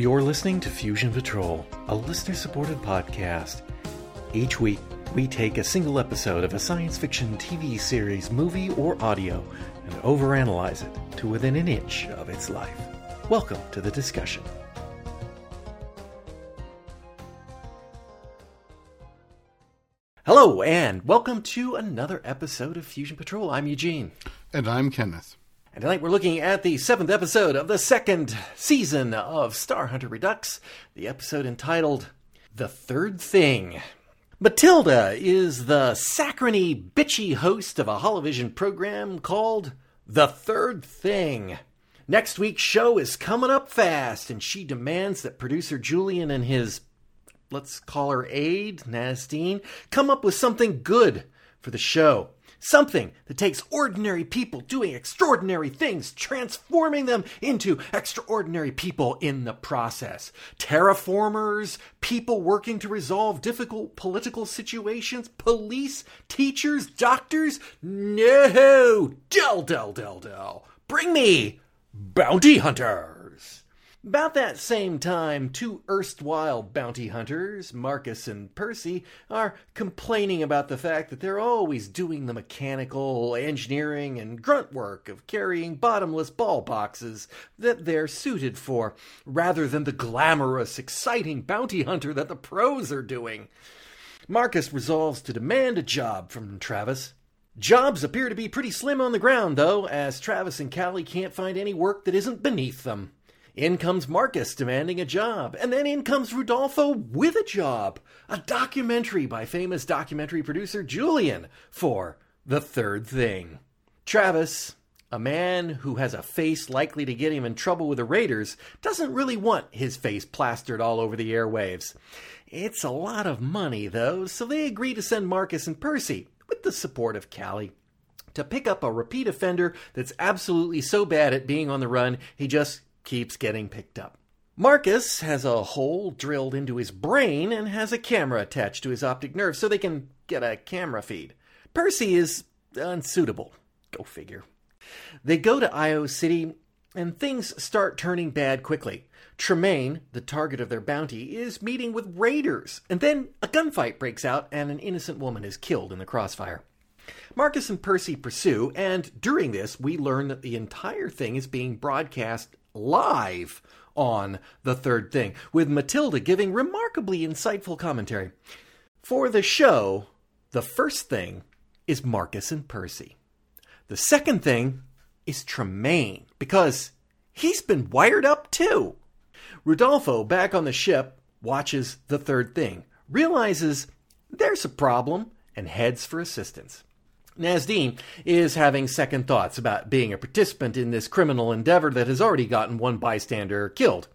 You're listening to Fusion Patrol, a listener supported podcast. Each week, we take a single episode of a science fiction TV series, movie, or audio and overanalyze it to within an inch of its life. Welcome to the discussion. Hello, and welcome to another episode of Fusion Patrol. I'm Eugene. And I'm Kenneth. And tonight we're looking at the seventh episode of the second season of Star Hunter Redux, the episode entitled The Third Thing. Matilda is the saccharine, bitchy host of a holovision program called The Third Thing. Next week's show is coming up fast, and she demands that producer Julian and his, let's call her aide, Nasdeen, come up with something good for the show. Something that takes ordinary people doing extraordinary things, transforming them into extraordinary people in the process. Terraformers, people working to resolve difficult political situations, police, teachers, doctors. No! Del, del, del, del. Bring me bounty hunters. About that same time, two erstwhile bounty hunters, Marcus and Percy, are complaining about the fact that they're always doing the mechanical, engineering, and grunt work of carrying bottomless ball boxes that they're suited for, rather than the glamorous, exciting bounty hunter that the pros are doing. Marcus resolves to demand a job from Travis. Jobs appear to be pretty slim on the ground, though, as Travis and Callie can't find any work that isn't beneath them. In comes Marcus demanding a job, and then in comes Rudolpho with a job. A documentary by famous documentary producer Julian for The Third Thing. Travis, a man who has a face likely to get him in trouble with the Raiders, doesn't really want his face plastered all over the airwaves. It's a lot of money, though, so they agree to send Marcus and Percy, with the support of Callie, to pick up a repeat offender that's absolutely so bad at being on the run he just keeps getting picked up. Marcus has a hole drilled into his brain and has a camera attached to his optic nerve so they can get a camera feed. Percy is unsuitable. Go figure. They go to Io City and things start turning bad quickly. Tremaine, the target of their bounty, is meeting with raiders, and then a gunfight breaks out and an innocent woman is killed in the crossfire. Marcus and Percy pursue, and during this, we learn that the entire thing is being broadcast live on The Third Thing, with Matilda giving remarkably insightful commentary. For the show, the first thing is Marcus and Percy. The second thing is Tremaine, because he's been wired up too. Rudolpho, back on the ship, watches the third thing, realizes there's a problem, and heads for assistance. Nasdeen is having second thoughts about being a participant in this criminal endeavor that has already gotten one bystander killed.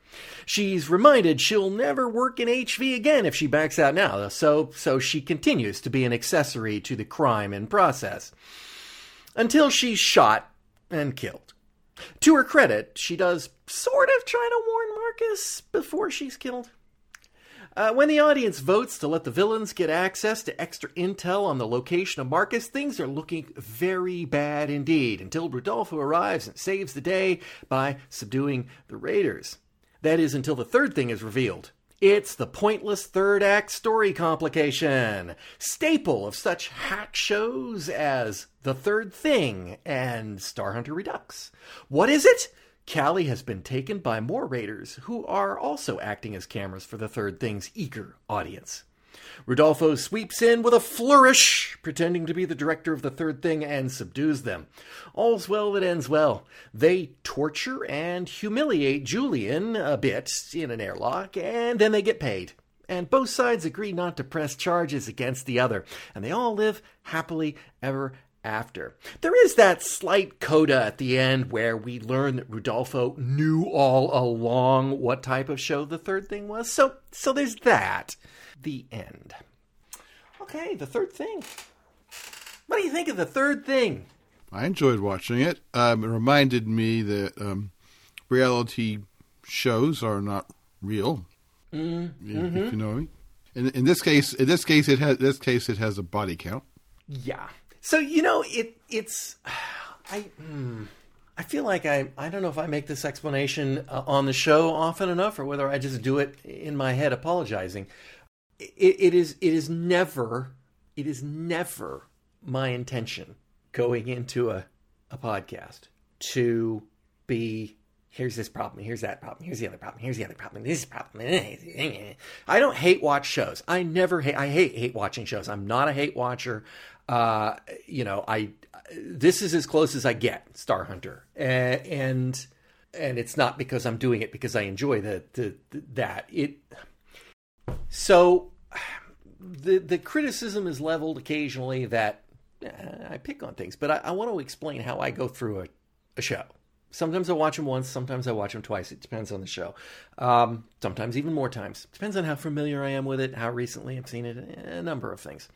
She's reminded she'll never work in HV again if she backs out now, so so she continues to be an accessory to the crime in process. Until she's shot and killed. To her credit, she does sort of try to warn Marcus before she's killed. Uh, when the audience votes to let the villains get access to extra intel on the location of Marcus, things are looking very bad indeed until Rudolpho arrives and saves the day by subduing the Raiders. That is until the third thing is revealed. It's the pointless third act story complication, staple of such hack shows as The Third Thing and Star Hunter Redux. What is it? Callie has been taken by more raiders who are also acting as cameras for the third thing's eager audience. Rudolpho sweeps in with a flourish, pretending to be the director of the third thing, and subdues them. All's well that ends well. They torture and humiliate Julian a bit in an airlock, and then they get paid. And both sides agree not to press charges against the other, and they all live happily ever after. There is that slight coda at the end where we learn that Rudolpho knew all along what type of show the third thing was. So so there's that. The end. Okay, the third thing. What do you think of the third thing? I enjoyed watching it. Um, it reminded me that um, reality shows are not real. Mm, If, mm-hmm. you know mean. In, in this case, in this case, it has this case it has a body count. Yeah. So you know it it's I I feel like I I don't know if I make this explanation uh, on the show often enough, or whether I just do it in my head, apologizing. It, it is it is never it is never my intention going into a a podcast to be here's this problem, here's that problem, here's the other problem, here's the other problem, this problem. I don't hate watch shows. I never hate. I hate hate watching shows. I'm not a hate watcher. Uh, you know, I this is as close as I get, Star Hunter, and and it's not because I'm doing it because I enjoy the, the, the that it. So, the the criticism is leveled occasionally that uh, I pick on things, but I, I want to explain how I go through a, a show. Sometimes I watch them once, sometimes I watch them twice. It depends on the show. Um, sometimes even more times. Depends on how familiar I am with it, how recently I've seen it, a number of things.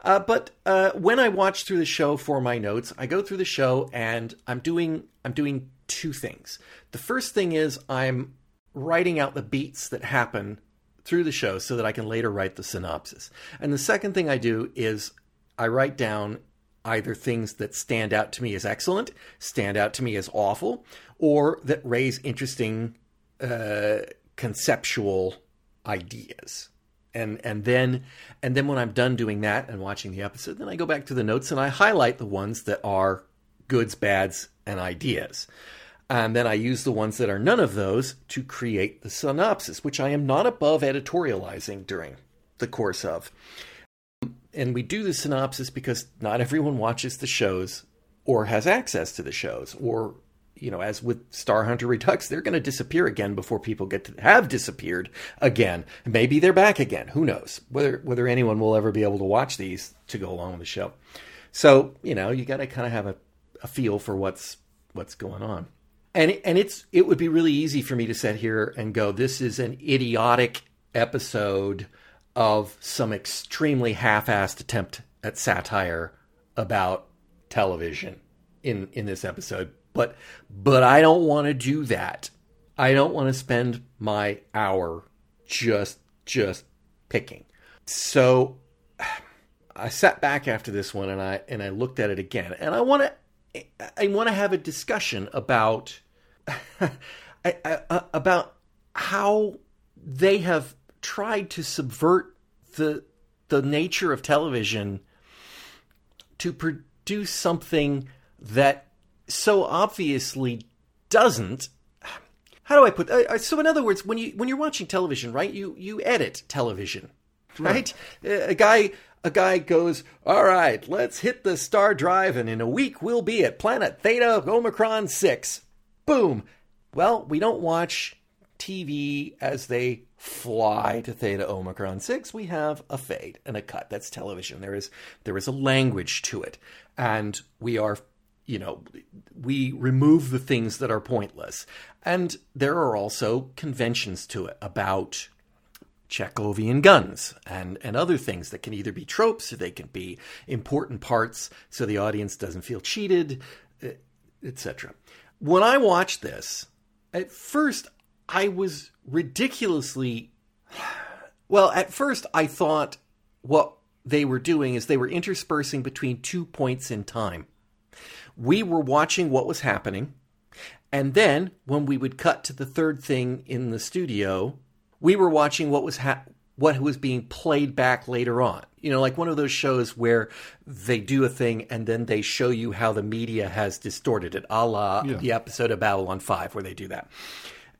Uh, but uh, when I watch through the show for my notes, I go through the show and I'm doing I'm doing two things. The first thing is I'm writing out the beats that happen through the show so that I can later write the synopsis. And the second thing I do is I write down either things that stand out to me as excellent, stand out to me as awful, or that raise interesting uh, conceptual ideas and and then and then when I'm done doing that and watching the episode, then I go back to the notes and I highlight the ones that are goods, bads, and ideas. And then I use the ones that are none of those to create the synopsis, which I am not above editorializing during the course of. And we do the synopsis because not everyone watches the shows or has access to the shows or you know, as with Star Hunter Redux, they're going to disappear again before people get to have disappeared again. Maybe they're back again. Who knows? Whether whether anyone will ever be able to watch these to go along with the show. So you know, you got to kind of have a, a feel for what's what's going on. And and it's it would be really easy for me to sit here and go, this is an idiotic episode of some extremely half-assed attempt at satire about television in in this episode but but I don't want to do that. I don't want to spend my hour just just picking. So I sat back after this one and I and I looked at it again and I want to I want to have a discussion about uh, about how they have tried to subvert the the nature of television to produce something that so obviously doesn't. How do I put uh, uh, so in other words when you when you're watching television right you you edit television right, right? Uh, a guy a guy goes all right let's hit the star drive and in a week we'll be at planet theta omicron 6 boom. Well we don't watch TV as they fly to theta omicron 6 we have a fade and a cut that's television there is there is a language to it and we are you know, we remove the things that are pointless. And there are also conventions to it about Chekhovian guns and, and other things that can either be tropes or they can be important parts so the audience doesn't feel cheated, etc. When I watched this, at first I was ridiculously well, at first I thought what they were doing is they were interspersing between two points in time we were watching what was happening. And then when we would cut to the third thing in the studio, we were watching what was ha- what was being played back later on. You know, like one of those shows where they do a thing and then they show you how the media has distorted it, a la yeah. the episode of Babylon 5 where they do that.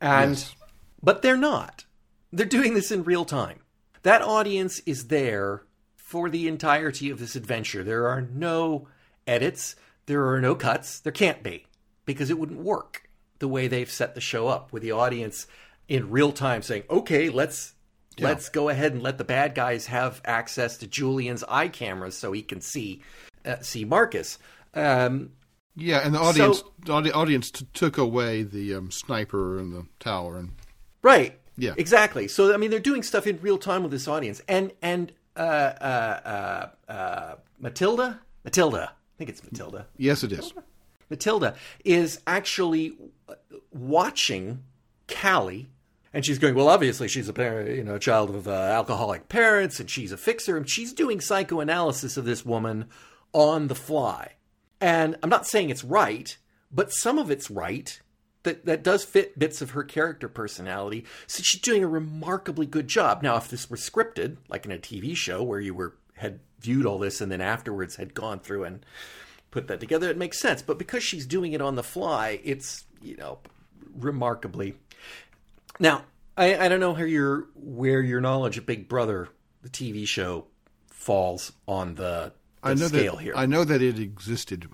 And yes. but they're not. They're doing this in real time. That audience is there for the entirety of this adventure. There are no edits. There are no cuts. There can't be because it wouldn't work the way they've set the show up with the audience in real time saying, "Okay, let's yeah. let's go ahead and let the bad guys have access to Julian's eye cameras so he can see uh, see Marcus." Um, yeah, and the audience so, the audience t- took away the um, sniper and the tower and right. Yeah, exactly. So I mean, they're doing stuff in real time with this audience, and and uh, uh, uh, uh Matilda, Matilda, I think it's Matilda. Yes, it is. Matilda is actually watching Callie, and she's going, well, obviously she's a parent, you know, a child of uh, alcoholic parents, and she's a fixer, and she's doing psychoanalysis of this woman on the fly. And I'm not saying it's right, but some of it's right. That, that does fit bits of her character personality. So she's doing a remarkably good job. Now, if this were scripted, like in a TV show where you were had viewed all this and then afterwards had gone through and put that together, it makes sense. But because she's doing it on the fly, it's you know remarkably. Now, I, I don't know how your where your knowledge of Big Brother, the TV show, falls on the, the I know scale that here. I know that it existed.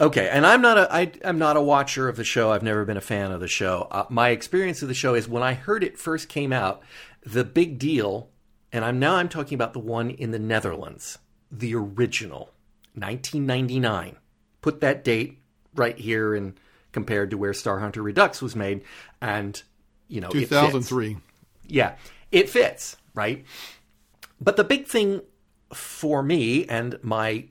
Okay, and I'm not a I, I'm not a watcher of the show. I've never been a fan of the show. Uh, my experience of the show is when I heard it first came out, the big deal, and I'm now I'm talking about the one in the Netherlands, the original, 1999. Put that date right here and compared to where Star Hunter Redux was made, and you know, it fits. 2003. Yeah, it fits, right? But the big thing for me and my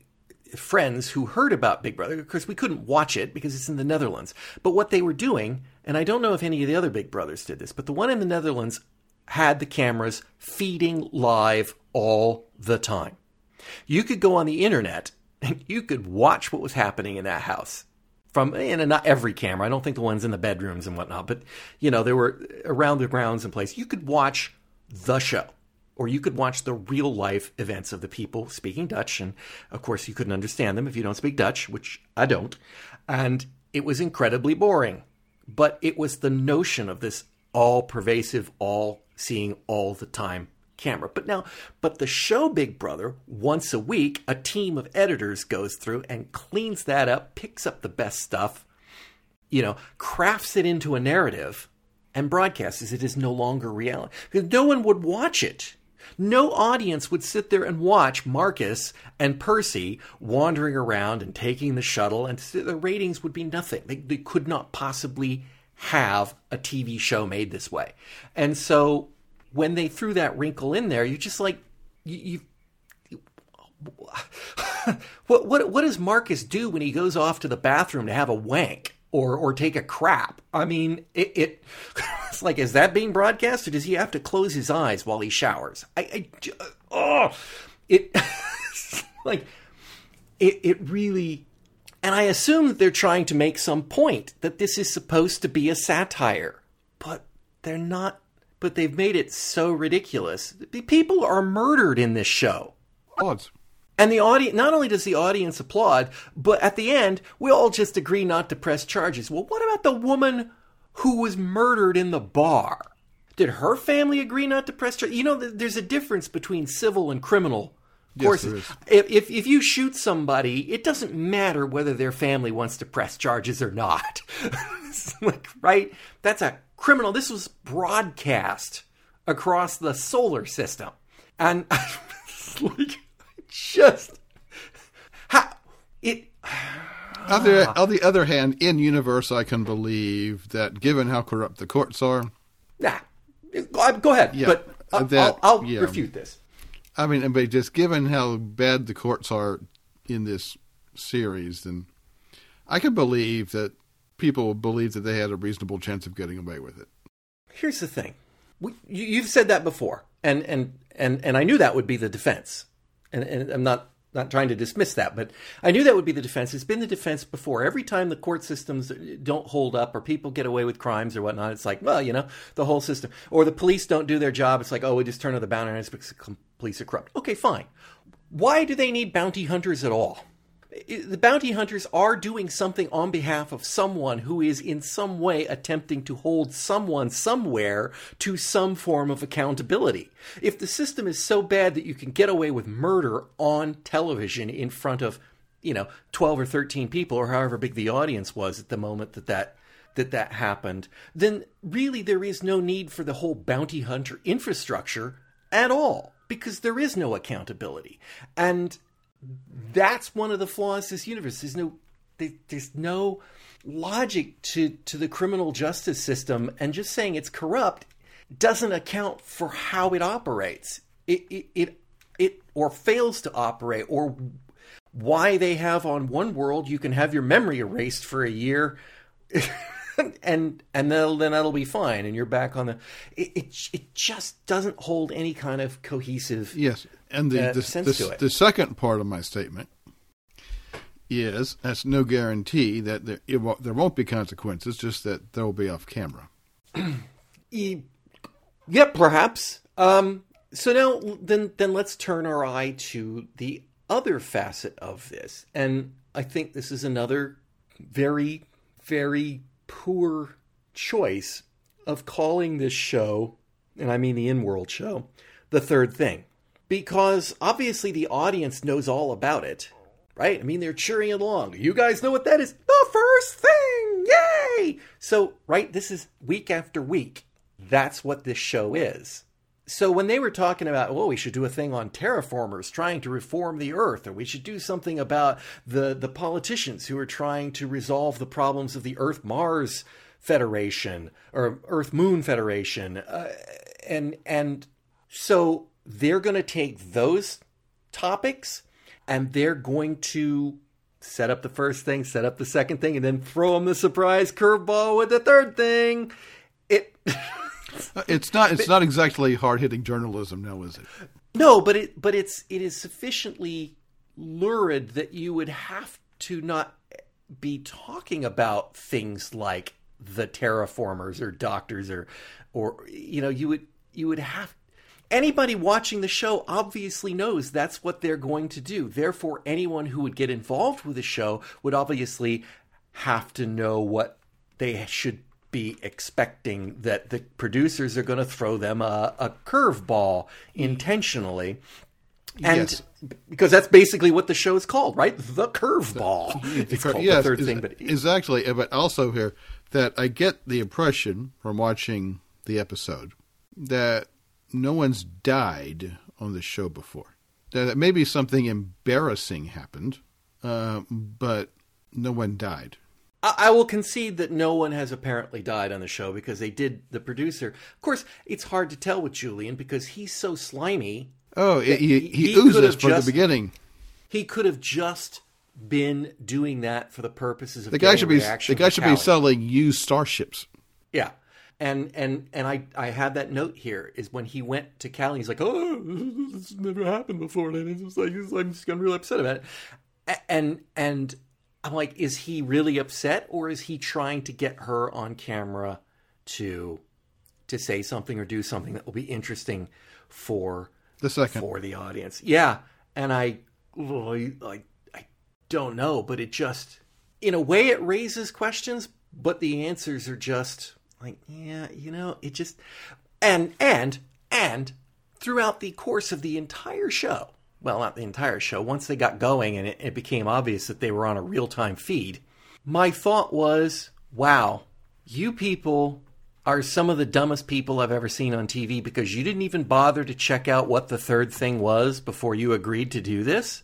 friends who heard about Big Brother, because we couldn't watch it because it's in the Netherlands, but what they were doing, and I don't know if any of the other Big Brothers did this, but the one in the Netherlands had the cameras feeding live all the time. You could go on the internet and you could watch what was happening in that house from and not every camera. I don't think the ones in the bedrooms and whatnot, but you know there were around the grounds and place. You could watch the show, or you could watch the real life events of the people speaking Dutch, and of course you couldn't understand them if you don't speak Dutch, which I don't, and it was incredibly boring. But it was the notion of this all pervasive, all seeing all the time camera. But now, but the show Big Brother, once a week, a team of editors goes through and cleans that up, picks up the best stuff, you know, crafts it into a narrative, and broadcasts it is no longer reality. Because no one would watch it. No audience would sit there and watch Marcus and Percy wandering around and taking the shuttle, and the ratings would be nothing. They, they could not possibly have a TV show made this way. And so when they threw that wrinkle in there, you're just like, you, you what what what does Marcus do when he goes off to the bathroom to have a wank or or take a crap? I mean, it, it it's like is that being broadcast or does he have to close his eyes while he showers? I, I uh, oh it like it it really and I assume that they're trying to make some point that this is supposed to be a satire, but they're not but they've made it so ridiculous. People are murdered in this show. Odds. And the audience, not only does the audience applaud, but at the end, we all just agree not to press charges. Well, what about the woman who was murdered in the bar? Did her family agree not to press charges? You know, there's a difference between civil and criminal courses. is. if, if if you shoot somebody, it doesn't matter whether their family wants to press charges or not. Like, right? That's a criminal. This was broadcast across the solar system, and like just how it. On the, on the other hand, in universe, I can believe that given how corrupt the courts are, Nah, go uh, ahead. Yeah, but I'll, that- I'll, I'll yeah. refute this. I mean, but just given how bad the courts are in this series, then I can believe that people believe that they had a reasonable chance of getting away with it. Here's the thing. We, you, you've said that before, and, and, and, and I knew that would be the defense. And, and I'm not, not trying to dismiss that, but I knew that would be the defense. It's been the defense before. Every time the court systems don't hold up or people get away with crimes or whatnot, it's like, well, you know, the whole system. Or the police don't do their job. It's like, oh, we just turn to the bounty hunters because the police are corrupt. Okay, fine. Why do they need bounty hunters at all? The bounty hunters are doing something on behalf of someone who is in some way attempting to hold someone somewhere to some form of accountability. If the system is so bad that you can get away with murder on television in front of, you know, 12 or 13 people or however big the audience was at the moment that that that that happened, then really there is no need for the whole bounty hunter infrastructure at all because there is no accountability. And that's one of the flaws this universe. There's no there's no logic to to the criminal justice system, and just saying it's corrupt doesn't account for how it operates. It it it, it or fails to operate, or why they have on one world you can have your memory erased for a year. and and then then that'll be fine, and you're back on the. It, it it just doesn't hold any kind of cohesive. Yes, and the Uh, the, sense the, to it. the second part of my statement is that's no guarantee that there, it won't, there won't be consequences, just that they'll be off camera. Yeah, perhaps. Um, so now, then, then let's turn our eye to the other facet of this, and I think this is another very, very poor choice of calling this show, and I mean the in-world show, the third thing, because obviously the audience knows all about it, right? I mean, they're cheering along. You guys know what that is? The first thing! Yay! So, right, this is week after week. That's what this show is. So when they were talking about, well, we should do a thing on terraformers trying to reform the Earth, or we should do something about the the politicians who are trying to resolve the problems of the Earth Mars Federation or Earth Moon Federation, uh, and and so they're going to take those topics and they're going to set up the first thing, set up the second thing, and then throw them the surprise curveball with the third thing. It. It's not. It's not exactly hard hitting journalism, now is it? No, but it but it's it is sufficiently lurid that you would have to not be talking about things like the terraformers or doctors or or you know you would you would have anybody watching the show obviously knows that's what they're going to do. Therefore, anyone who would get involved with the show would obviously have to know what they should be expecting that the producers are going to throw them a, a curveball intentionally. And Yes. because that's basically what the show is called, right? The curveball. It's called yes, the third is- thing, but exactly. But also here that I get the impression from watching the episode that no one's died on the show before. That maybe something embarrassing happened, uh, but no one died. I, I will concede that no one has apparently died on the show because they did the producer. Of course, it's hard to tell with Julian because he's so slimy. Oh, he, he, he oozes from just- the beginning. He could have just been doing that for the purposes of The guy should be the guy should be selling used starships. Yeah. And and and I I had that note here is when he went to Callie, he's like, oh, this has never happened before, and it's just like like, I'm just getting really upset about it. And and I'm like, is he really upset, or is he trying to get her on camera to to say something or do something that will be interesting for The second. for the audience. Yeah, and I, I, I don't know, but it just, in a way, it raises questions, but the answers are just like, yeah, you know, it just, and and and throughout the course of the entire show, well, not the entire show, once they got going and it, it became obvious that they were on a real time feed, my thought was, wow, you people are some of the dumbest people I've ever seen on TV because you didn't even bother to check out what the third thing was before you agreed to do this.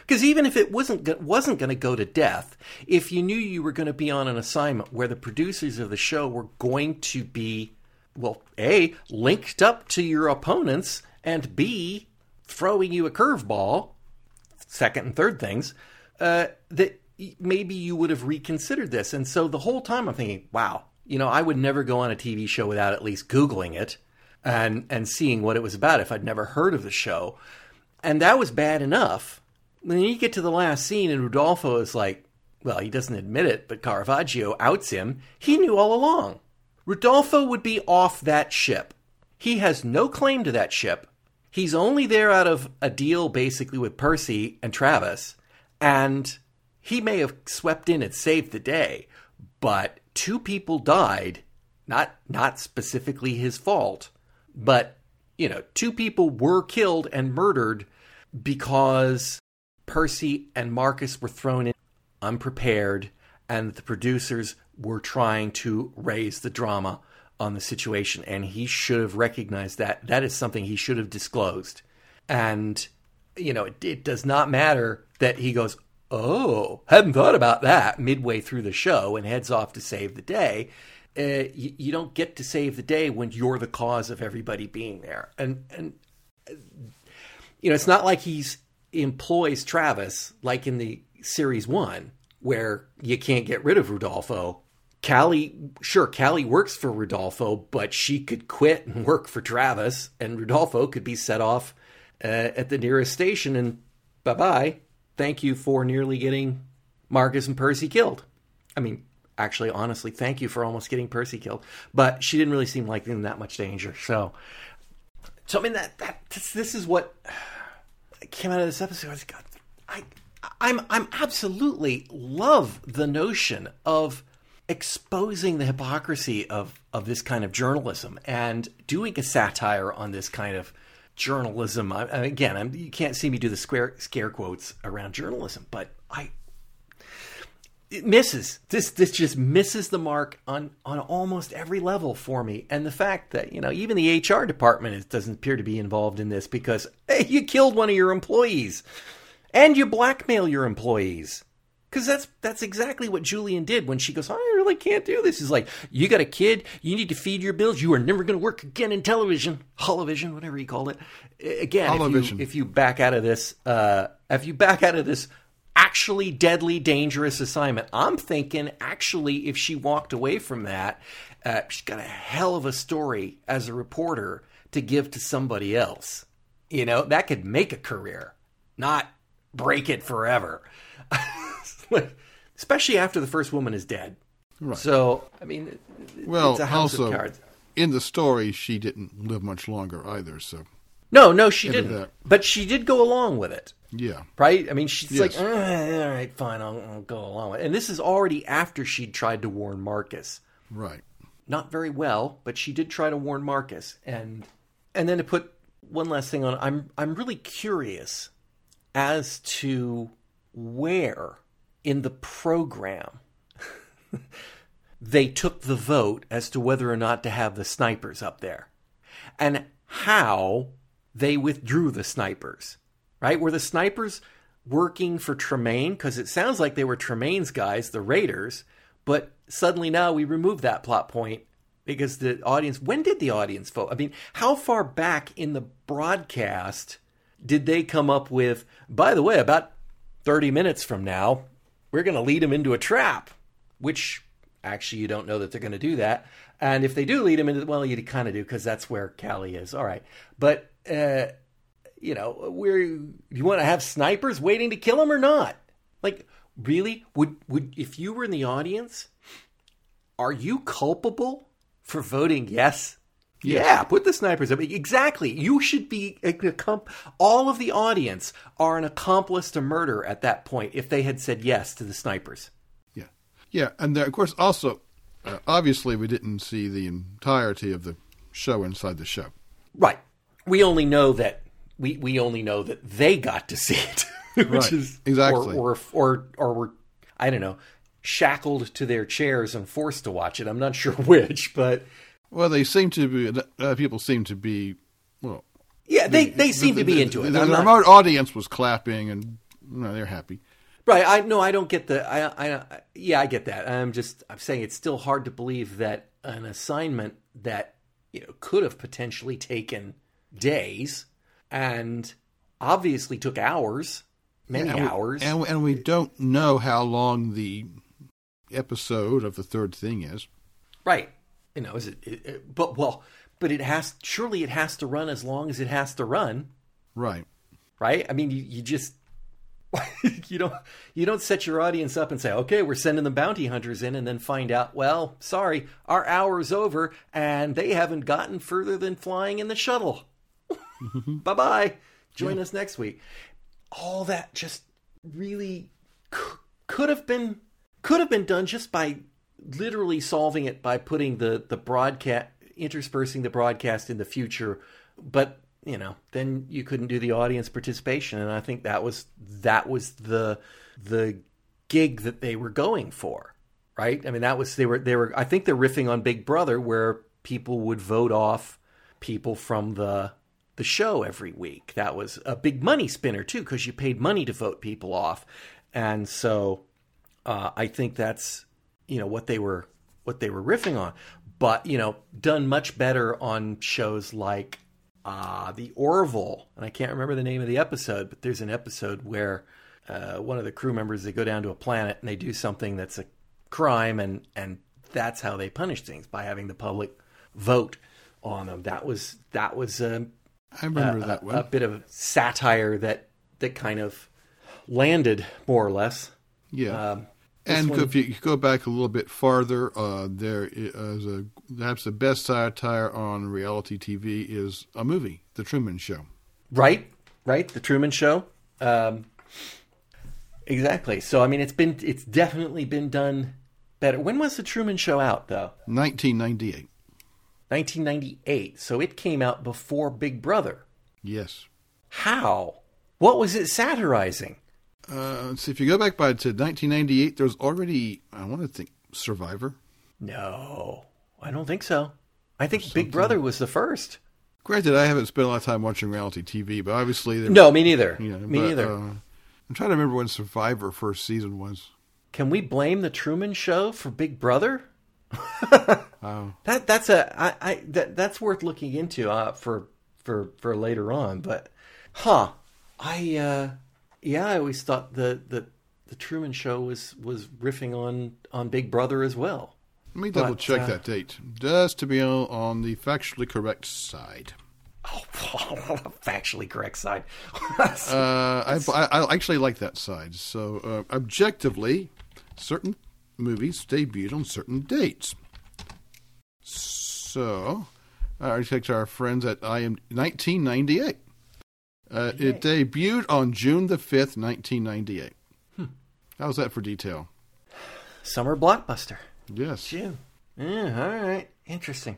Because even if it wasn't wasn't going to go to death, if you knew you were going to be on an assignment where the producers of the show were going to be, well, a linked up to your opponents, and b throwing you a curveball, second and third things, uh, that maybe you would have reconsidered this. And so the whole time I'm thinking, wow, you know, I would never go on a TV show without at least Googling it and, and seeing what it was about if I'd never heard of the show. And that was bad enough. Then you get to the last scene and Rudolpho is like, well, he doesn't admit it, but Caravaggio outs him. He knew all along. Rudolpho would be off that ship. He has no claim to that ship. He's only there out of a deal basically with Percy and Travis, and he may have swept in and saved the day, but two people died, not not specifically his fault, but you know, two people were killed and murdered because Percy and Marcus were thrown in unprepared and the producers were trying to raise the drama on the situation and he should have recognized that. That is something he should have disclosed. And you know it, it does not matter that he goes oh hadn't thought about that midway through the show and heads off to save the day. Uh, you, you don't get to save the day when you're the cause of everybody being there. And and you know, it's not like he's employs Travis like in the series one, where you can't get rid of Rudolpho. Callie, sure, Callie works for Rudolpho, but she could quit and work for Travis, and Rudolpho could be set off uh, at the nearest station and bye bye. Thank you for nearly getting Marcus and Percy killed. I mean, actually, honestly, thank you for almost getting Percy killed, but she didn't really seem like in that much danger. So, so I mean that that this, this is what came out of this episode. I, was, God, I I'm I'm absolutely love the notion of exposing the hypocrisy of of this kind of journalism and doing a satire on this kind of journalism. I, again, I'm, you can't see me do the square scare quotes around journalism, but I it misses this. This just misses the mark on on almost every level for me. And the fact that you know even the HR department is, doesn't appear to be involved in this because hey, you killed one of your employees and you blackmail your employees. Because that's that's exactly what Julian did when she goes, I really can't do this. He's like, you got a kid, you need to feed your bills. You are never going to work again in television, holovision, whatever you called it. Again, if you, if you, back out of this, uh, if you back out of this actually deadly dangerous assignment, I'm thinking actually if she walked away from that, uh, she's got a hell of a story as a reporter to give to somebody else. You know, that could make a career, not break it forever. especially after the first woman is dead. Right. So, I mean, well, it's a house also, of cards. In the story, she didn't live much longer either. So, no, no, she didn't. But she did go along with it. Yeah. Right. I mean, she's yes. like, eh, all right, fine, I'll, I'll go along with it. And this is already after she'd tried to warn Marcus. Right. Not very well, but she did try to warn Marcus, and and then to put one last thing on, I'm I'm really curious as to where in the program they took the vote as to whether or not to have the snipers up there and how they withdrew the snipers, right? Were the snipers working for Tremaine? Because it sounds like they were Tremaine's guys, the Raiders, but suddenly now we remove that plot point because the audience, when did the audience vote? I mean, how far back in the broadcast did they come up with, by the way, about 30 minutes from now, we're going to lead them into a trap, which actually you don't know that they're going to do that. And if they do lead him into, well, you kind of do because that's where Callie is. All right, but uh, you know, where you want to have snipers waiting to kill him or not? Like, really? Would would if you were in the audience, are you culpable for voting yes? Yes. Yeah, put the snipers up. Exactly. You should be all of the audience are an accomplice to murder at that point if they had said yes to the snipers. Yeah. Yeah, and there, of course also uh, obviously we didn't see the entirety of the show inside the show. Right. We only know that we we only know that they got to see it, which right. is exactly or, or or or were I don't know shackled to their chairs and forced to watch it. I'm not sure which, but well, they seem to be. Uh, people seem to be. Well, yeah, they the, they seem the, to be the, into it. The, the remote audience was clapping, and you know, they're happy. Right. I no, I don't get the. I, I yeah, I get that. I'm just. I'm saying it's still hard to believe that an assignment that you know could have potentially taken days and obviously took hours, many and hours, we, and, and we don't know how long the episode of the third thing is. Right you know, is it, it, it, But well, but it has. Surely it has to run as long as it has to run. Right. Right. I mean, you, you just you don't you don't set your audience up and say, okay, we're sending the bounty hunters in, and then find out, well, sorry, our hour's over, and they haven't gotten further than flying in the shuttle. Mm-hmm. bye bye. Join yeah. us next week. All that just really c- could have been could have been done just by literally solving it by putting the the broadcast interspersing the broadcast in the future but you know then you couldn't do the audience participation and i think that was that was the the gig that they were going for right i mean that was they were they were i think they're riffing on big brother where people would vote off people from the the show every week. That was a big money spinner too because you paid money to vote people off. And so uh, i think that's you know what they were what they were riffing on, but you know done much better on shows like uh, the Orville, and I can't remember the name of the episode, but there's an episode where uh, one of the crew members they go down to a planet and they do something that's a crime, and and that's how they punish things by having the public vote on them. That was that was a, I remember a, that one. a bit of satire that that kind of landed more or less. Yeah. Um, and one- if you go back a little bit farther, uh, there is a perhaps the best satire on reality TV is a movie, The Truman Show. Right, right. The Truman Show. Um, exactly. So I mean, it's been it's definitely been done better. When was the Truman Show out though? 1998. 1998. So it came out before Big Brother. Yes. How? What was it satirizing? Uh, see. If you go back by to 1998, there's already I want to think Survivor. No, I don't think so. I think Big Brother was the first. Granted, I haven't spent a lot of time watching reality TV, but obviously, there, No, me neither. you know, me but, neither. Uh, I'm trying to remember when Survivor first season was. Can we blame the Truman Show for Big Brother? That that's a I, I that that's worth looking into uh, for for for later on. But huh, I uh, yeah, I always thought the the the Truman Show was was riffing on on Big Brother as well. Let me double But, check uh, that date, just to be on, the factually correct side. Oh, Paul on the factually correct side. Uh, I, I, I actually like that side. So, uh, objectively, certain movies debuted on certain dates. So, I take our friends at IM 1998. Uh, it debuted on June the 5th, 1998. How's that for detail? Summer blockbuster. Yes. June. Yeah, all right. Interesting.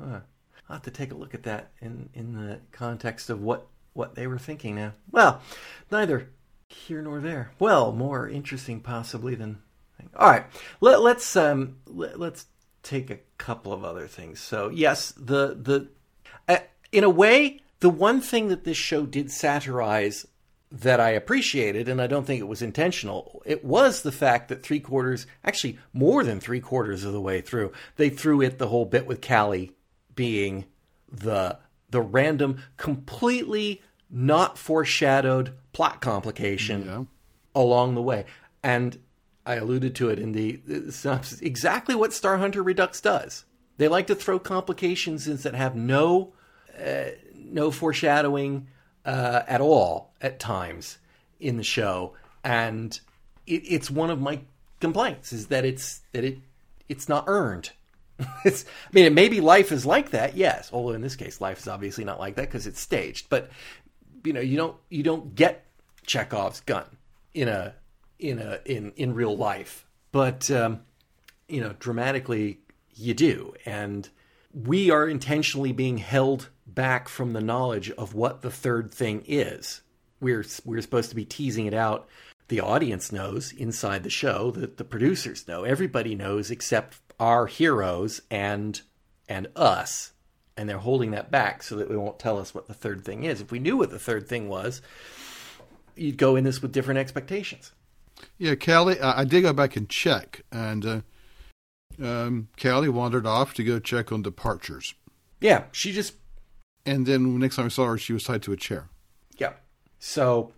Huh. I'll have to take a look at that in, in the context of what, what they were thinking now. Well, neither here nor there. Well, more interesting possibly than. All right. Let, let's um let, let's take a couple of other things. So yes, the the uh, in a way, the one thing that this show did satirize that I appreciated, and I don't think it was intentional, it was the fact that three quarters, actually more than three quarters of the way through, they threw it the whole bit with Callie being the the random, completely not foreshadowed plot complication Yeah. along the way. And I alluded to it in the, synopsis. Exactly what Star Hunter Redux does. They like to throw complications in that have no uh, no foreshadowing uh, at all at times in the show, and it, it's one of my complaints is that it's that it it's not earned. it's I mean, it maybe life is like that, yes. Although in this case, life is obviously not like that because it's staged. But you know, you don't you don't get Chekhov's gun in a in a in in real life. But um, you know, dramatically, you do, and we are intentionally being held back from the knowledge of what the third thing is. We're we're supposed to be teasing it out. The audience knows inside the show that the producers know. Everybody knows except our heroes and and us. And they're holding that back so that they won't tell us what the third thing is. If we knew what the third thing was, you'd go in this with different expectations. Yeah, Callie, I, I did go back and check, and uh, um, Callie wandered off to go check on departures. Yeah, she just And then next time I saw her, she was tied to a chair. Yeah. So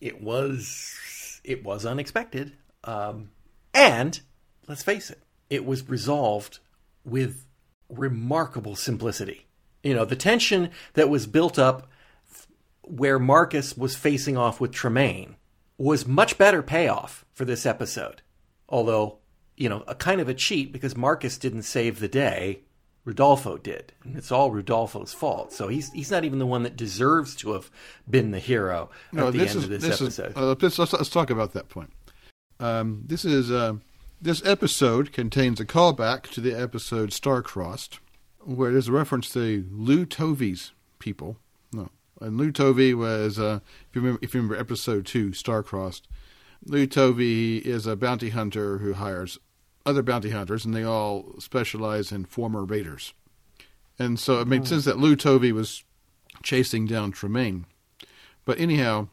it was it was unexpected. Um, and let's face it, it was resolved with remarkable simplicity. You know, the tension that was built up where Marcus was facing off with Tremaine was much better payoff for this episode. Although, you know, a kind of a cheat because Marcus didn't save the day, Rudolpho did. And it's all Rudolpho's fault. So he's he's not even the one that deserves to have been the hero at the end of this, episode. Is, uh, let's, let's, let's talk about that point. Um, this is uh, this episode contains a callback to the episode Star-Crossed, where there's a reference to Lou Tovey's people. And Lou Tovey was uh, if you remember if you remember episode two Star-Crossed. Lou Tovey is a bounty hunter who hires other bounty hunters, and they all specialize in former raiders. And so it made sense that Lou Tovey was chasing down Tremaine. But anyhow,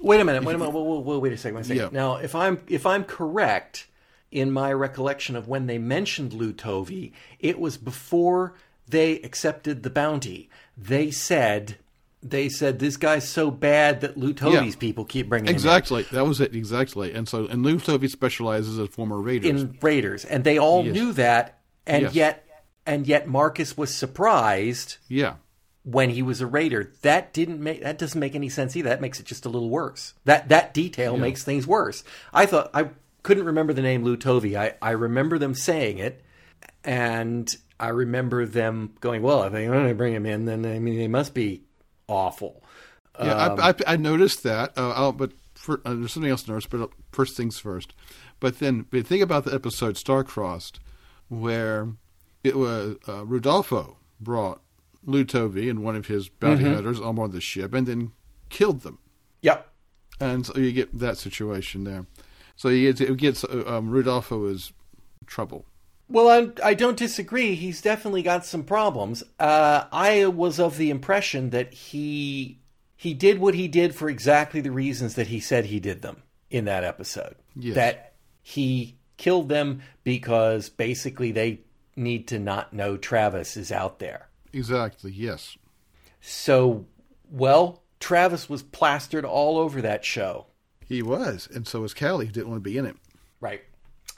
Wait a minute. Wait a minute. Whoa, whoa, whoa, wait a second. Wait a second. Yeah. Now, if I'm if I'm correct in my recollection of when they mentioned Lou Tovey, it was before they accepted the bounty. They said they said this guy's so bad that Lou Tovey's people keep bringing him in. Exactly. That was it. Exactly. And so, and Lou Tovey specializes as a former raiders. in Raiders, and they all Yes. knew that, and Yes. yet and yet Marcus was surprised yeah. when he was a Raider. That didn't make that doesn't make any sense either. That makes it just a little worse. That that detail makes things worse. I thought I couldn't remember the name Lou Tovey. I, I remember them saying it, and I remember them going, "Well, if they want to bring him in, then I mean they must be awful." Yeah, Um, I, I, I noticed that. Uh, but for, uh, there's something else to notice. But first things first. But then, but think about the episode Star-Crossed, where it was uh, Rudolpho brought Lou Tovey and one of his bounty Mm-hmm. hunters on board the ship, and then killed them. Yep. And so you get that situation there. So you get, it gets uh, um, Rudolpho is trouble. Well, I, I don't disagree. He's definitely got some problems. Uh, I was of the impression that he he did what he did for exactly the reasons that he said he did them in that episode. Yes. That he killed them because basically they need to not know Travis is out there. Exactly. Yes. So, well, Travis was plastered all over that show. He was, and so was Callie, who didn't want to be in it. Right.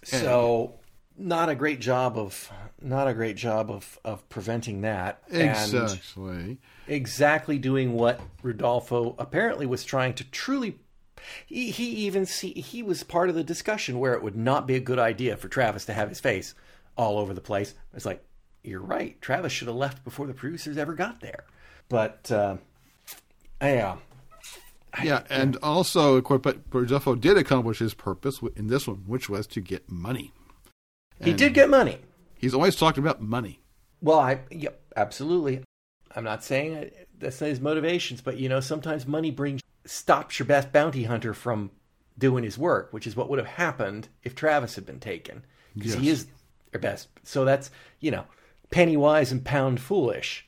So, not a great job of not a great job of of preventing that. And Exactly. exactly doing what Rudolpho apparently was trying to truly. He, he even see he was part of the discussion where it would not be a good idea for Travis to have his face all over the place. It's like you're right. Travis should have left before the producers ever got there. But uh, yeah, Yeah, and also, of course, but Rudolpho did accomplish his purpose in this one, which was to get money. He And did get money. He's always talked about money. Well, I yep, absolutely. I'm not saying that's not his motivations, but you know, sometimes money brings stops your best bounty hunter from doing his work, which is what would have happened if Travis had been taken because he is their best. So that's you know, penny wise and pound foolish.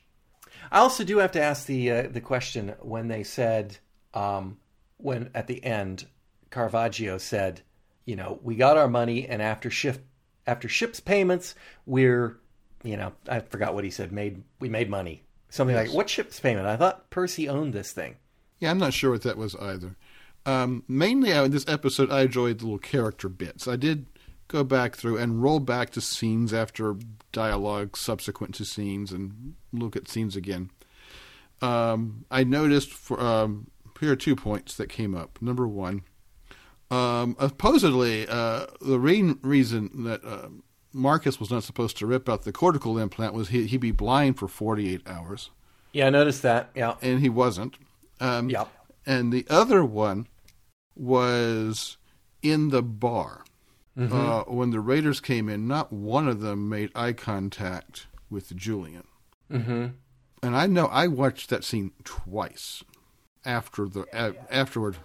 I also do have to ask the uh, the question when they said um, when at the end Caravaggio said, you know, we got our money, and after shift after ships payments, we're you know I forgot what he said made we made money something like what ships payment? I thought Percy owned this thing. Yeah, I'm not sure what that was either. Um, mainly, in this episode, I enjoyed the little character bits. I did go back through and roll back to scenes after dialogue subsequent to scenes and look at scenes again. Um, I noticed for um, here are two points that came up. Number one, um, supposedly uh, the main reason that uh, Marcus was not supposed to rip out the cortical implant was he, he'd be blind for 48 hours, Yeah, I noticed that. Yeah, and he wasn't. Um, yeah, and the other one was in the bar. Uh, when the Raiders came in, not one of them made eye contact with Julian. mm-hmm. And I know I watched that scene twice after the a afterward.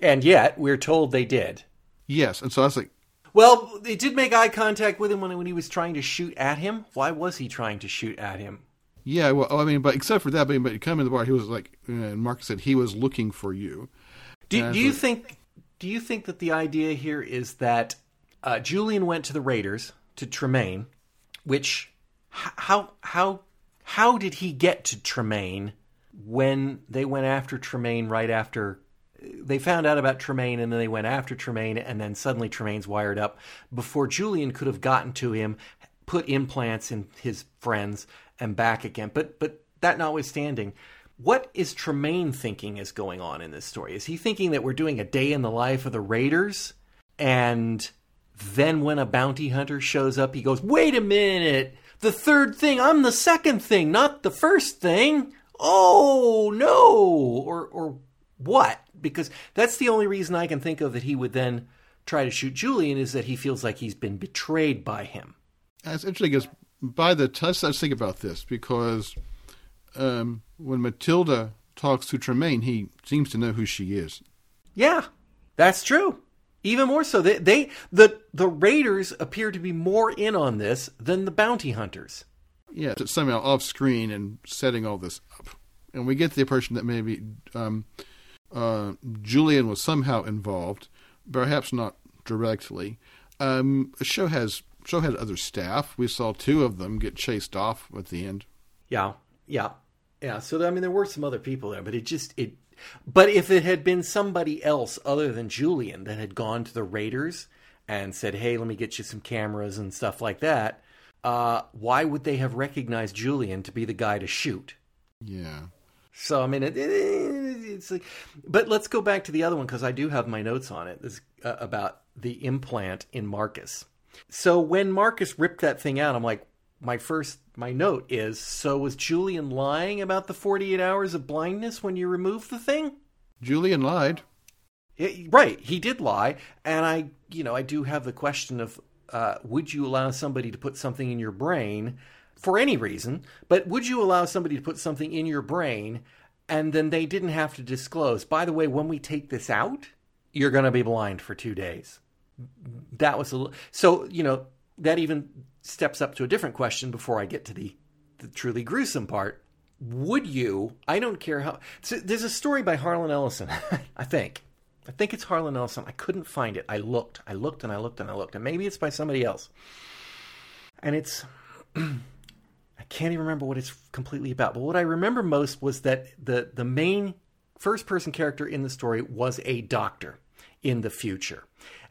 And yet we're told they did. Yes, and so I was like, Well, they did make eye contact with him when, when he was trying to shoot at him. Why was he trying to shoot at him? yeah, well, I mean, but except for that, but, but you come in the bar, he was like, and Mark said he was looking for you. Do, do you thought- think? Do you think that the idea here is that uh, Julian went to the Raiders to Tremaine, which how how how did he get to Tremaine when they went after Tremaine right after they found out about Tremaine and then they went after Tremaine and then suddenly Tremaine's wired up before Julian could have gotten to him, put implants in his friends and back again. But but that notwithstanding, what is Tremaine thinking is going on in this story? Is he thinking that we're doing a day in the life of the Raiders and then when a bounty hunter shows up, he goes, "Wait a minute. The third thing, I'm the second thing, not the first thing." Oh, no. Or or what? Because that's the only reason I can think of that he would then try to shoot Julian is that he feels like he's been betrayed by him. That's interesting because by the let's, let's think about this because um, when Matilda talks to Tremaine, he seems to know who she is. Yeah, that's true. Even more so, they, they the the Raiders appear to be more in on this than the bounty hunters. Yeah, somehow off screen and setting all this up, and we get the impression that maybe um, uh, Julian was somehow involved, perhaps not directly. Um, the show has show had other staff. We saw two of them get chased off at the end. Yeah, yeah, yeah. So I mean, there were some other people there, but it just it. But if it had been somebody else other than Julian that had gone to the Raiders and said, "Hey, let me get you some cameras and stuff like that," uh, why would they have recognized Julian to be the guy to shoot? Yeah, So I mean, it, it, it's like, but let's go back to the other one because I do have my notes on it this, uh, about the implant in Marcus. So when Marcus ripped that thing out, I'm like, my first my note is so was Julian lying about the 48 hours of blindness when you removed the thing? Julian lied. It, right, he did lie, and I, you know, I do have the question of uh, would you allow somebody to put something in your brain for any reason, but would you allow somebody to put something in your brain and then they didn't have to disclose, by the way, when we take this out, you're going to be blind for 2 days. That was a so, you know, that even steps up to a different question before I get to the, the truly gruesome part. Would you, I don't care how, so there's a story by Harlan Ellison, I think. I think it's Harlan Ellison. I couldn't find it. I looked, I looked and I looked and I looked, and maybe it's by somebody else. And it's, I can't even remember what it's completely about. But what I remember most was that the, the main first person character in the story was a doctor in the future.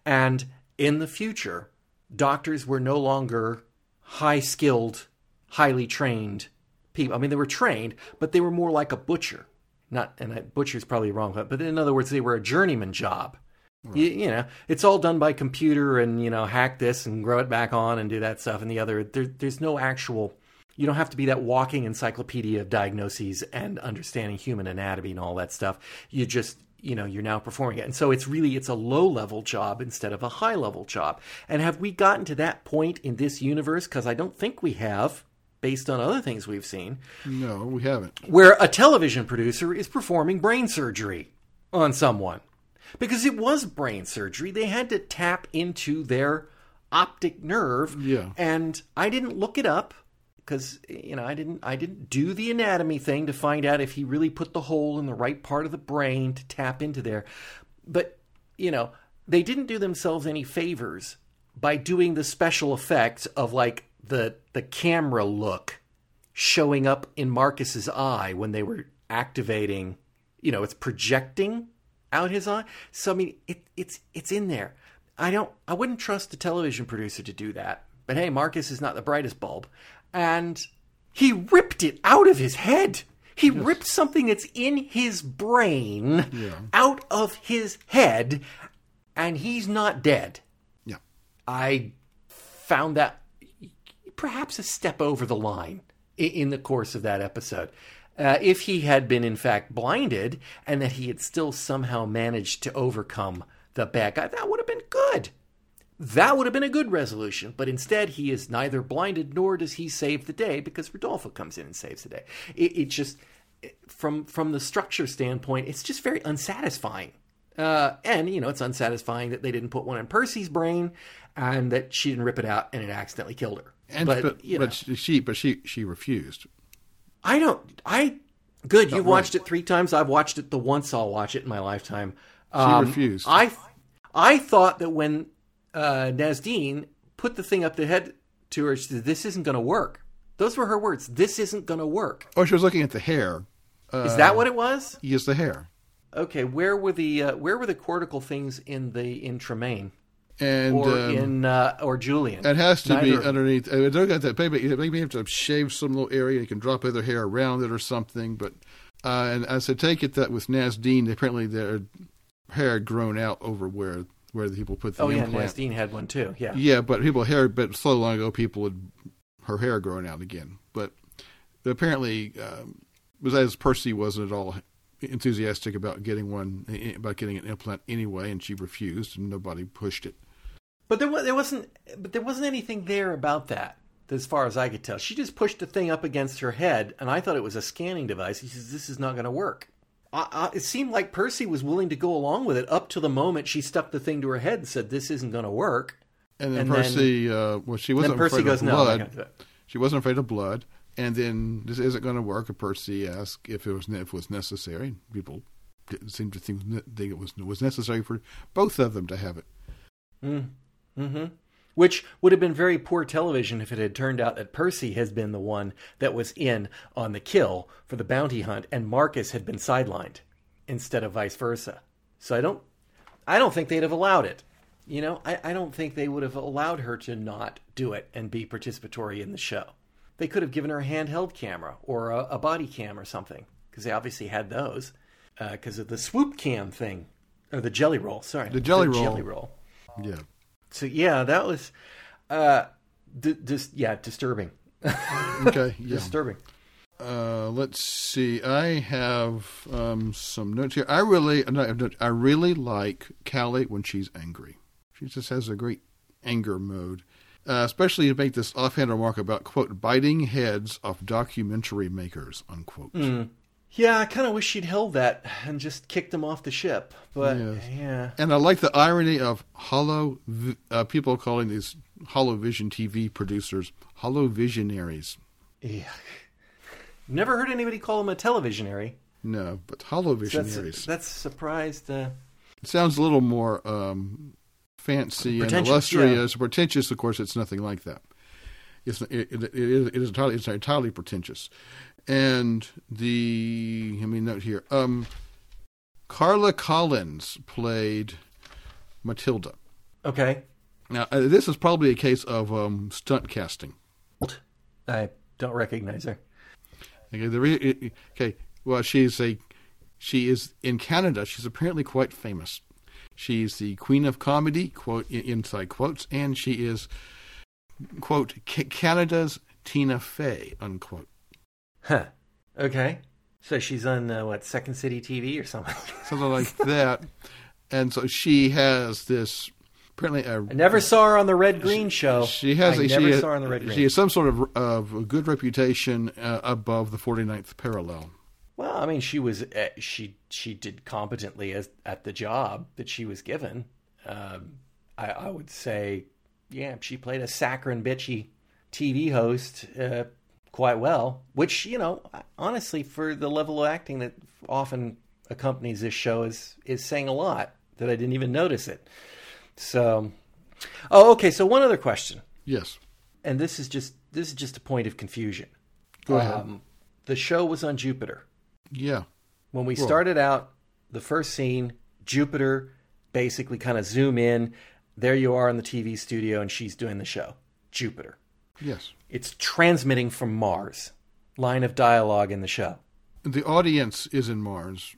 And in the future, doctors were no longer high skilled, highly trained people. I mean, they were trained, but they were more like a butcher. Not, and butcher's probably wrong, but in other words, they were a journeyman job. Right. You, you, know, it's all done by computer and, you know, hack this and grow it back on and do that stuff. And the other, there, there's no actual, you don't have to be that walking encyclopedia of diagnoses and understanding human anatomy and all that stuff. You just, you know you're now performing it. And so it's really it's a low level job instead of a high level job. And have we gotten to that point in this universe? Because i don't think we have based on other things we've seen. No we haven't. Where a television producer is performing brain surgery on someone. Because it was brain surgery. They had to tap into their optic nerve. Yeah. And i didn't look it up because you know I didn't I didn't do the anatomy thing to find out if he really put the hole in the right part of the brain to tap into there. But you know, they didn't do themselves any favors by doing the special effects of like the the camera look showing up in Marcus's eye when they were activating, you know, it's projecting out his eye. So I mean, it, it's it's in there. I don't I wouldn't trust a television producer to do that. But hey, Marcus is not the brightest bulb and he ripped it out of his head. He yes. ripped something that's in his brain yeah. out of his head, and he's not dead. Yeah. I found that perhaps a step over the line in the course of that episode. Uh, if he had been, in fact, blinded and that he had still somehow managed to overcome the bad guy, that would have been good. That would have been a good resolution, but instead he is neither blinded nor does he save the day because Rudolpho comes in and saves the day. It, it just, from from the structure standpoint, it's just very unsatisfying. Uh, and you know, it's unsatisfying that they didn't put one in Percy's brain, and that she didn't rip it out and it accidentally killed her. And but but, you know, but she but she she refused. I don't. I good. You watched it three times. I've watched it the once I'll watch it in my lifetime. Um, she refused. I I thought that when uh, Nazdeen put the thing up the head to her. She said, "This isn't going to work." Those were her words. This isn't going to work. Oh, she was looking at the hair. Uh, Is that what it was? Yes, the hair. Okay, where were the uh, where were the cortical things in the in Tremaine? And or um, in uh, or Julian. It has to Neither. be underneath. I don't got that. Maybe maybe you have to shave some little area. And you can drop other hair around it or something. But uh, and as I take it that with Nazdeen, apparently their hair had grown out over where where the people put the oh yeah, implant. Nazdeen had one too. Yeah, yeah, but people hair, but so long ago, people would her hair growing out again. But apparently, um, besides Percy wasn't at all enthusiastic about getting one about getting an implant anyway, and she refused, and nobody pushed it. But there, was, there wasn't, but there wasn't anything there about that, as far as I could tell. She just pushed the thing up against her head, and I thought it was a scanning device. He says, "This is not going to work." I, I, it seemed like Percy was willing to go along with it up to the moment she stuck the thing to her head and said, "This isn't going to work." And then and Percy, then, uh, well, she wasn't afraid goes, of blood. No, she wasn't afraid of blood. And then this isn't going to work. And Percy asked if it was if it was necessary. People didn't seem to think, think it was was necessary for both of them to have it. Mm. Hmm which would have been very poor television if it had turned out that Percy has been the one that was in on the kill for the bounty hunt and Marcus had been sidelined instead of vice versa. So I don't I don't think they'd have allowed it. You know, I, I don't think they would have allowed her to not do it and be participatory in the show. They could have given her a handheld camera or a, a body cam or something because they obviously had those because uh, of the swoop cam thing or the jelly roll. Sorry, the jelly the roll. Jelly roll Yeah. So yeah, that was uh d- dis- yeah, disturbing. Okay. Yeah. disturbing. Uh, let's see. I have um, some notes here. I really, no, I really like Callie when she's angry. She just has a great anger mode, uh, especially to make this offhand remark about quote biting heads off documentary makers unquote. Yeah, I kind of wish she'd held that and just kicked him off the ship. But Yes. yeah, And I like the irony of hollow uh, people calling these hollow vision TV producers hollow visionaries. yeah. Never heard anybody call him a televisionary. No, but hollow So visionaries. That's that's surprised. Uh, It sounds a little more um, fancy and illustrious, pretentious. Of course, it's nothing like that. It's it, it, it is entirely it's entirely pretentious, and the let me note here. Um, Carla Collins played Matilda. okay, Now, uh, this is probably a case of um, stunt casting. I don't recognize her. Okay, the re- okay, well, she's a she is in Canada. She's apparently quite famous. She's the queen of comedy, quote inside quotes, and she is quote Canada's Tina Fey, unquote. Huh. Okay. So she's on uh, what Second City TV or something. Something like that. And so she has this apparently a I never saw her on the Red Green show. she has I a, never she, saw her on the Red Green. she has some sort of of a good reputation uh, above the 49th parallel. Well, I mean, she was uh, she she did competently as at the job that she was given. Um, I, I would say, yeah, she played a saccharine bitchy TV host uh, quite well. Which you know, honestly, for the level of acting that often accompanies this show, is is saying a lot that I didn't even notice it. So, oh, okay. So one other question, Yes. and this is just this is just a point of confusion. Go ahead. Um, the show was on Jupiter. Yeah. When we started out, the first scene, Jupiter basically kind of zoom in. There you are in the TV studio, and she's doing the show. Jupiter. Yes. It's transmitting from Mars. Line of dialogue in the show. the audience is in Mars.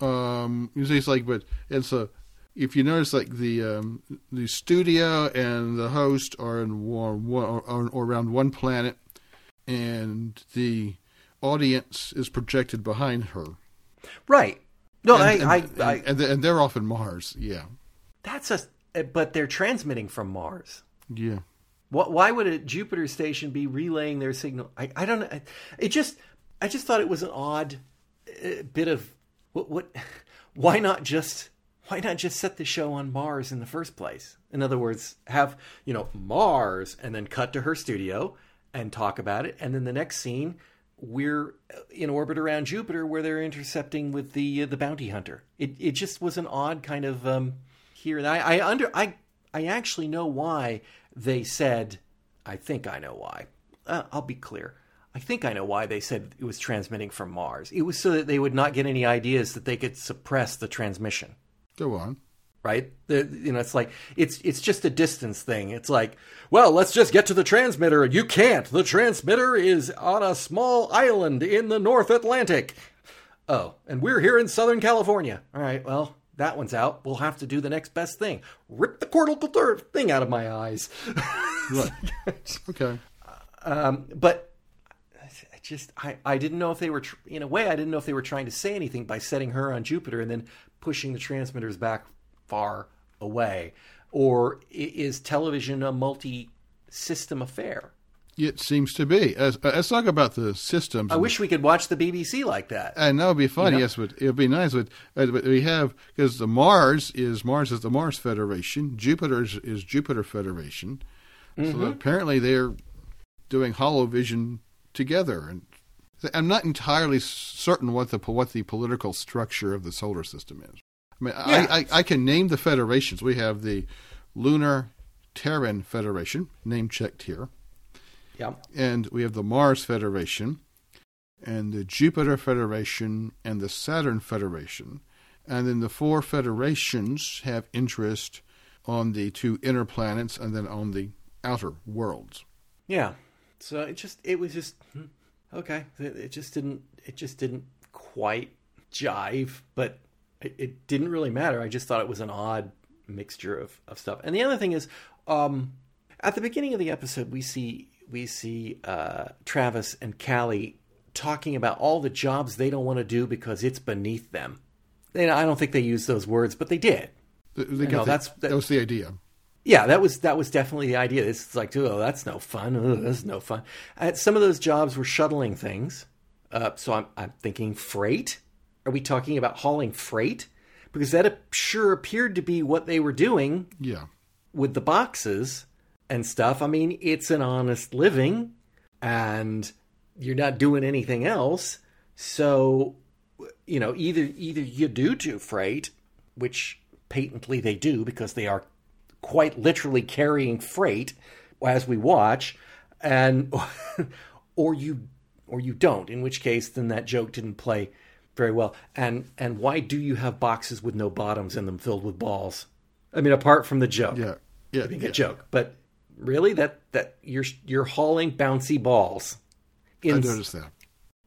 Um, it's like, but it's a. If you notice, like the um, the studio and the host are in one, one or, or around one planet, and the audience is projected behind her. Right. No, and, I, and, I, I, and, and they're off in Mars. Yeah, that's a, but they're transmitting from Mars. yeah. What, why would a Jupiter station be relaying their signal? I, I don't know. It just, I just thought it was an odd uh, bit of what, what, why not just, why not just set the show on Mars in the first place? In other words, have, you know, Mars and then cut to her studio and talk about it. And then the next scene, we're in orbit around Jupiter where they're intercepting with the, uh, the bounty hunter. It, it just was an odd kind of, um, here. And I, I under, I, I actually know why they said, I think I know why. Uh, I'll be clear. I think I know why they said it was transmitting from Mars. It was so that they would not get any ideas that they could suppress the transmission. Go on. Right? The, you know, it's like it's it's just a distance thing. It's like, well, let's just get to the transmitter. You can't. The transmitter is on a small island in the North Atlantic. Oh, and we're here in Southern California. All right, well, that one's out. We'll have to do the next best thing. Rip the cortical thing out of my eyes. Right. okay. Um, but I just I, I didn't know if they were tr- in a way I didn't know if they were trying to say anything by setting her on Jupiter and then pushing the transmitters back far away, or is television a multi-system affair? It seems to be. Uh, let's talk about the systems. I wish we could watch the BBC like that. And that would be fun, You know? yes, but it would be nice. But, uh, but we have because the Mars is Mars is the Mars Federation, Jupiter is, is Jupiter Federation. Mm-hmm. So apparently they're doing Hollow Vision together, and I'm not entirely certain what the what the political structure of the solar system is. I mean, Yeah. I, I I can name the federations. We have the Lunar Terran Federation, name checked here Yeah. and we have the Mars Federation, and the Jupiter Federation, and the Saturn Federation. And then the four federations have interest on the two inner planets and then on the outer worlds. Yeah. So it just it was just hmm, okay. It, it just didn't it just didn't quite jive, but it, it didn't really matter. I just thought it was an odd mixture of, of stuff. And the other thing is, um, at the beginning of the episode, we see we see uh, Travis and Callie talking about all the jobs they don't want to do because it's beneath them. And I don't think they used those words, but they did. They, they know, the- that's- that- that was the idea. Yeah, that was that was definitely the idea. It's like, oh, that's no fun. Oh, that's no fun. Uh, some of those jobs were shuttling things. Uh, so I'm I'm thinking freight. Are we talking about hauling freight? Because that sure appeared to be what they were doing Yeah. with the boxes and stuff. I mean, it's an honest living, and you're not doing anything else. So, you know, either either you do do freight, which patently they do because they are quite literally carrying freight as we watch, and or you or you don't. In which case, then that joke didn't play very well. And and why do you have boxes with no bottoms in them filled with balls? I mean, apart from the joke, Yeah. Yeah. I think yeah. a joke, but really, that that you're you're hauling bouncy balls. I In, noticed that.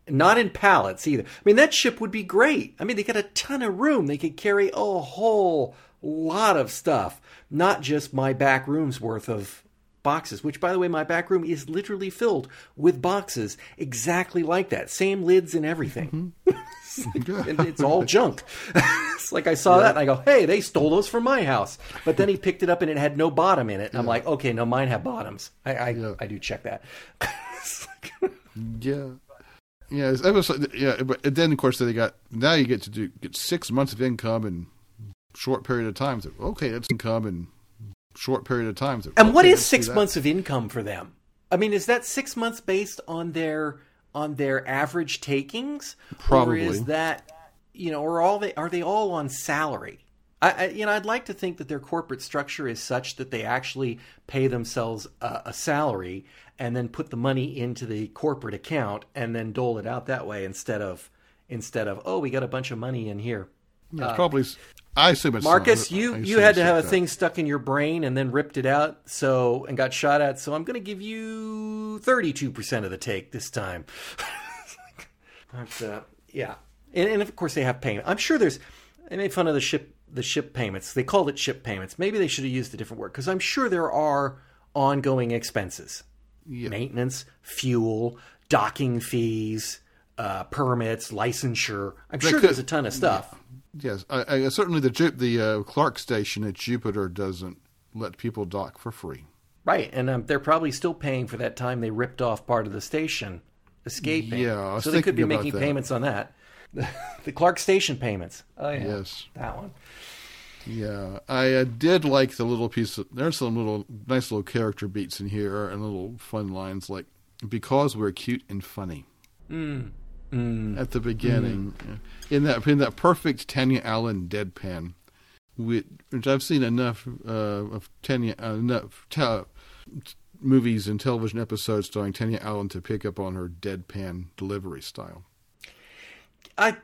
not in pallets either. I mean, that ship would be great. I mean, they got a ton of room. They could carry a whole lot of stuff, not just my back room's worth of boxes, which, by the way, my back room is literally filled with boxes exactly like that. Same lids and everything. Mm-hmm. and it's all junk. it's like I saw that and I go, hey, they stole those from my house. But then he picked it up and it had no bottom in it. I'm like, okay, no, mine have bottoms. I I, Yeah. I do check that. Yeah. Yeah, it's yeah, but then of course they got now you get to do get six months of income in short period of time. So, okay, that's income in short period of time. And what is six months of income for them? I mean, is that six months based on their on their average takings, Probably. or is that you know, or all they are they all on salary? I, I you know, I'd like to think that their corporate structure is such that they actually pay themselves a, a salary and then put the money into the corporate account and then dole it out that way instead of instead of oh, we got a bunch of money in here. Yeah, it's uh, probably. I assume it's Marcus, you you had to have a thing stuck in your brain and then ripped it out, so and got shot at. So I'm going to give you 32 percent of the take this time. That's uh, yeah, and, and of course they have payment. I'm sure there's. They made fun of the ship the ship payments. They called it ship payments. Maybe they should have used a different word because I'm sure there are ongoing expenses, Yeah. maintenance, fuel, docking fees. Uh, permits, licensure. I'm sure could- there's a ton of stuff. Yes, I, I, certainly the Ju- the uh, Clark station at Jupiter doesn't let people dock for free. Right, and um, they're probably still paying for that time they ripped off part of the station, escaping. Yeah, I was so they could be making that. payments on that. the Clark Station payments. Oh yeah, Yes. that one. Yeah, I uh, did like the little piece. Of, there's some little nice little character beats in here and little fun lines like because we're cute and funny. At the beginning, yeah. in that in that perfect Tanya Allen deadpan, which, which I've seen enough uh, of Tanya uh, enough te- movies and television episodes starring Tanya Allen to pick up on her deadpan delivery style. I,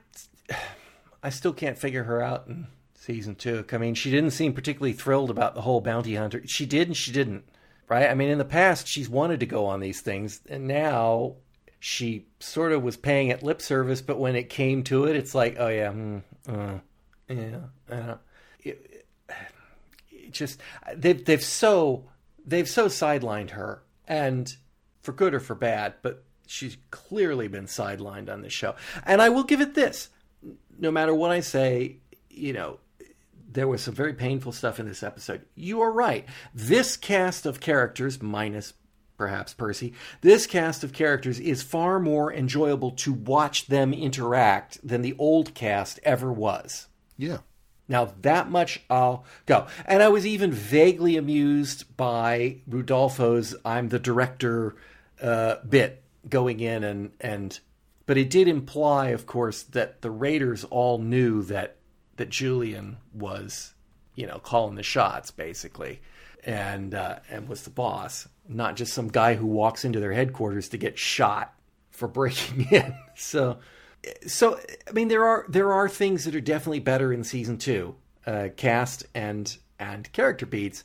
I still can't figure her out in season two. I mean, she didn't seem particularly thrilled about the whole bounty hunter. She did and she didn't. Right? I mean, in the past, she's wanted to go on these things, and now she sort of was paying it lip service. But when it came to it, it's like, oh yeah, mm, uh, yeah, uh, it, it just they've they've so they've so sidelined her, and for good or for bad, but she's clearly been sidelined on this show. And I will give it this: no matter what I say, you know, there was some very painful stuff in this episode. You are right. This cast of characters, minus perhaps Percy, this cast of characters is far more enjoyable to watch them interact than the old cast ever was. Yeah, Now, that much I'll go. And I was even vaguely amused by Rudolpho's I'm the director uh, bit going in and, and but it did imply, of course, that the Raiders all knew that that Julian was, you know, calling the shots basically, and uh, and was the boss, not just some guy who walks into their headquarters to get shot for breaking in. So so I mean there are there are things that are definitely better in season two, uh, cast and and character beats,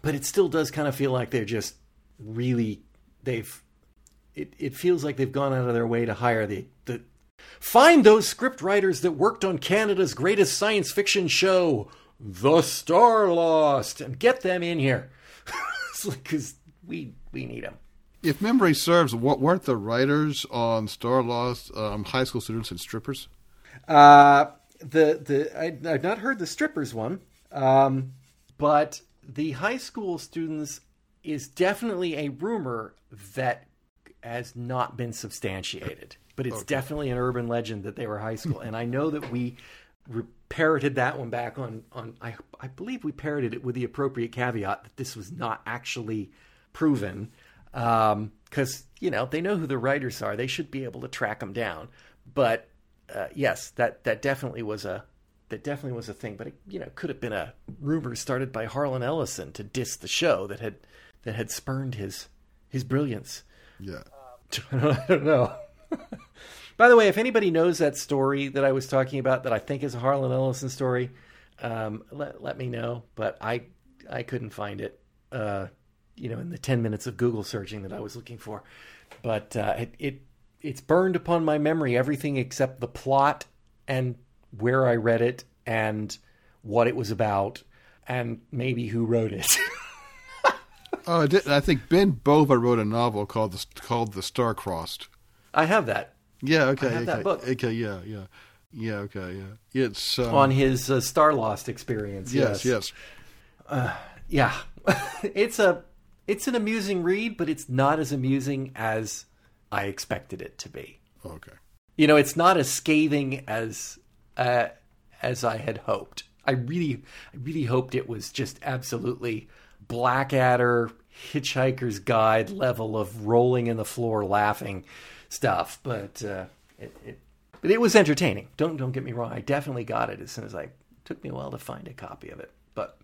but it still does kind of feel like they're just really they've it, it feels like they've gone out of their way to hire the the find those script writers that worked on Canada's greatest science fiction show, the Starlost and get them in here because we we need them. If memory serves, what weren't the writers on Starlost um, high school students and strippers? Uh, the the I, I've not heard the strippers one, um, but the high school students is definitely a rumor that has not been substantiated. But it's Okay. definitely an urban legend that they were high school, and I know that we re- parroted that one back on on. I I believe we parroted it with the appropriate caveat that this was not actually proven, because you know they know who the writers are. They should be able to track them down. But uh, yes, that that definitely was a that definitely was a thing. But it, you know, could have been a rumor started by Harlan Ellison to diss the show that had that had spurned his his brilliance. Yeah. I don't know. By the way, if anybody knows that story that I was talking about that I think is a Harlan Ellison story, um, let let me know. But I I couldn't find it. Uh, you know, in the ten minutes of Google searching that I was looking for, but uh, it, it it's burned upon my memory everything except the plot and where I read it and what it was about and maybe who wrote it. Oh, I, think Ben Bova wrote a novel called the called The Star Crossed. I have that Yeah. Okay. have okay. that book. Okay. Yeah. Yeah. Yeah. Okay. Yeah. It's um, on his uh, Starlost experience. Yes. Yes. yeah it's a it's an amusing read but it's not as amusing as i expected it to be Okay. you know it's not as scathing as uh, as i had hoped i really i really hoped it was just absolutely blackadder hitchhiker's guide level of rolling in the floor laughing stuff but uh, it, it but it was entertaining don't don't get me wrong i definitely got it as soon as i took me a while to find a copy of it but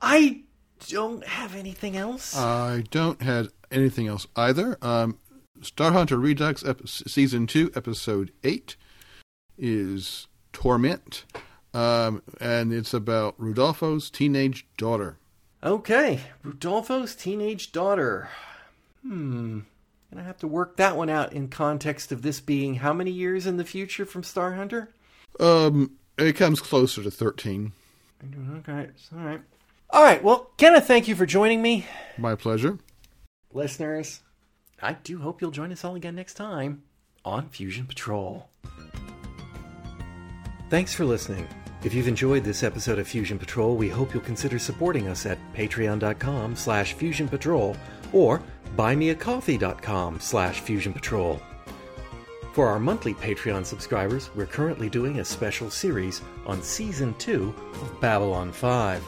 I don't have anything else. I don't have anything else either. Um, Star Hunter Redux ep- season two, episode eight, is Torment, um, and it's about Rudolpho's teenage daughter. okay, Rudolpho's teenage daughter. Hmm. Gonna have to work that one out in context of this being how many years in the future from Star Hunter? Um, it comes closer to thirteen. Okay, all right. All right. Well, Kenneth, thank you for joining me, My pleasure. listeners. I do hope you'll join us all again next time on Fusion Patrol. Thanks for listening. If you've enjoyed this episode of Fusion Patrol, we hope you'll consider supporting us at patreon.com slash fusion patrol or buymeacoffee.com slash fusion patrol. For our monthly Patreon subscribers, we're currently doing a special series on Season 2 of Babylon 5.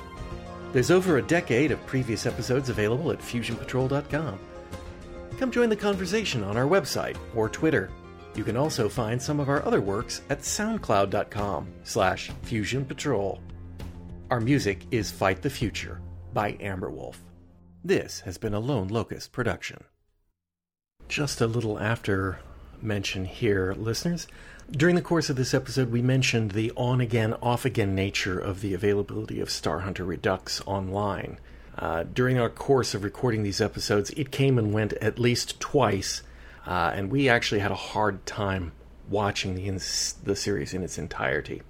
There's over a decade of previous episodes available at fusionpatrol.com. Come join the conversation on our website or Twitter. You can also find some of our other works at soundcloud.com slash fusionpatrol. Our music is Fight the Future by Amberwolf. This has been a Lone Locust production. Just a little after mention here, listeners. During the course of this episode, we mentioned the on again, off again nature of the availability of Star Hunter Redux online. Uh, during our course of recording these episodes, it came and went at least twice, uh, and we actually had a hard time watching the, ins- the series in its entirety.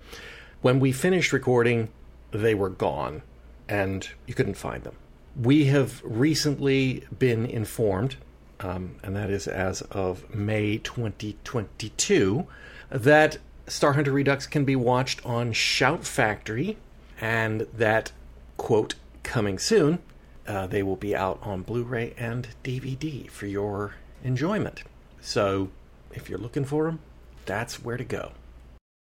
When we finished recording, they were gone, and you couldn't find them. We have recently been informed, um, and that is as of May 2022, that Star Hunter Redux can be watched on Shout Factory, and that, quote, coming soon, uh, they will be out on Blu ray and DVD for your enjoyment. So, if you're looking for them, that's where to go.